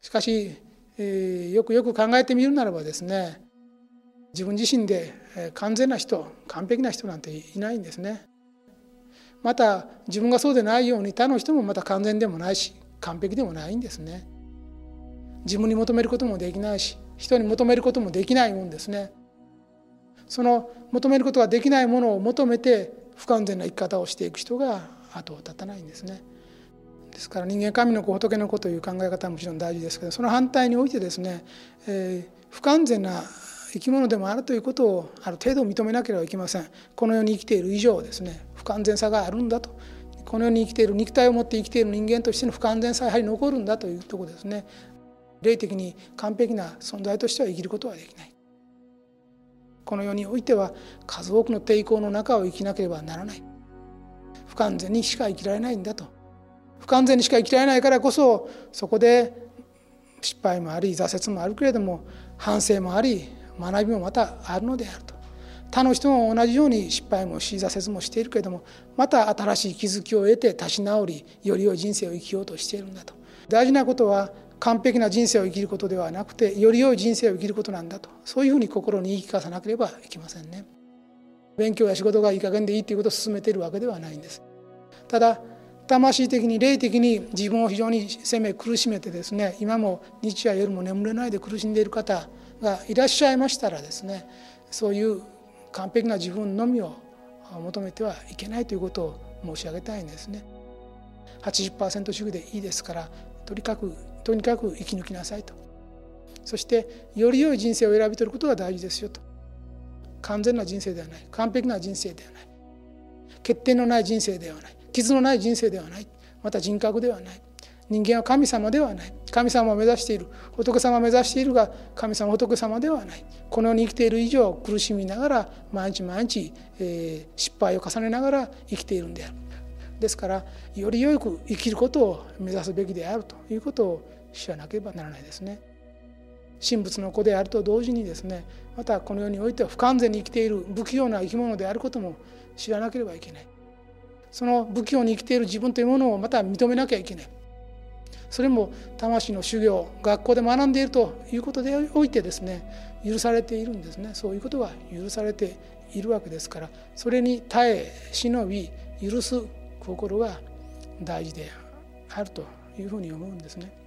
しかし、えー、よくよく考えてみるならばですね自分自身で完全な人完璧な人なんていないんですね。また自分がそうでないように他の人もまた完全でもないし完璧でもないんですね。自分に求めることもできないし人に求めることもできないもんですね。その求めることができないものを求めて不完全な生き方をしていく人が後を絶たないんですね。ですから人間神の子仏の子という考え方はもちろん大事ですけどその反対においてですね、えー、不完全な生き物でもあるということをある程度認めなければいけません。この世に生きている以上ですね不完全さがあるんだと。この世に生きている肉体を持って生きている人間としての不完全さはやはり残るんだというところですね。霊的に完璧な存在としては生きることはできない。この世においては数多くの抵抗の中を生きなければならない。不完全にしか生きられないんだと。不完全にしか生きられないからこそそこで失敗もあり挫折もあるけれども反省もあり学びもまたあるのであると。他の人も同じように失敗もし挫折もしているけれどもまた新しい気づきを得て立ち直りより良い人生を生きようとしているんだと。大事なことは完璧な人生を生きることではなくてより良い人生を生きることなんだと。そういうふうに心に言い聞かさなければいけませんね。勉強や仕事がいい加減でいいということを進めているわけではないんです。ただ魂的に霊的に自分を非常に責め苦しめてですね今も日夜夜も眠れないで苦しんでいる方がいらっしゃいましたらですねそういう完璧な自分のみを求めてはいけないということを申し上げたいんですね。80%主義でいいですからとにかくとにかく生き抜きなさいと。そしてより良い人生を選び取ることが大事ですよと。完全な人生ではない。完璧な人生ではない。欠点のない人生ではない。傷のない人生ではない。また人格ではない。人間は神様ではない。神様を目指している。仏様を目指しているが神様仏様ではない。この世に生きている以上苦しみながら毎日毎日、えー、失敗を重ねながら生きているんである。ですからより良く生きることを目指すべきであるということを知らなければならないですね。神仏の子であると同時にですねまたこの世においては不完全に生きている不器用な生き物であることも知らなければいけない。その不器用に生きている自分というものをまた認めなきゃいけないそれも魂の修行学校で学んでいるということでおいてですね許されているんですねそういうことは許されているわけですからそれに耐え忍び許す心が大事であるというふうに思うんですね。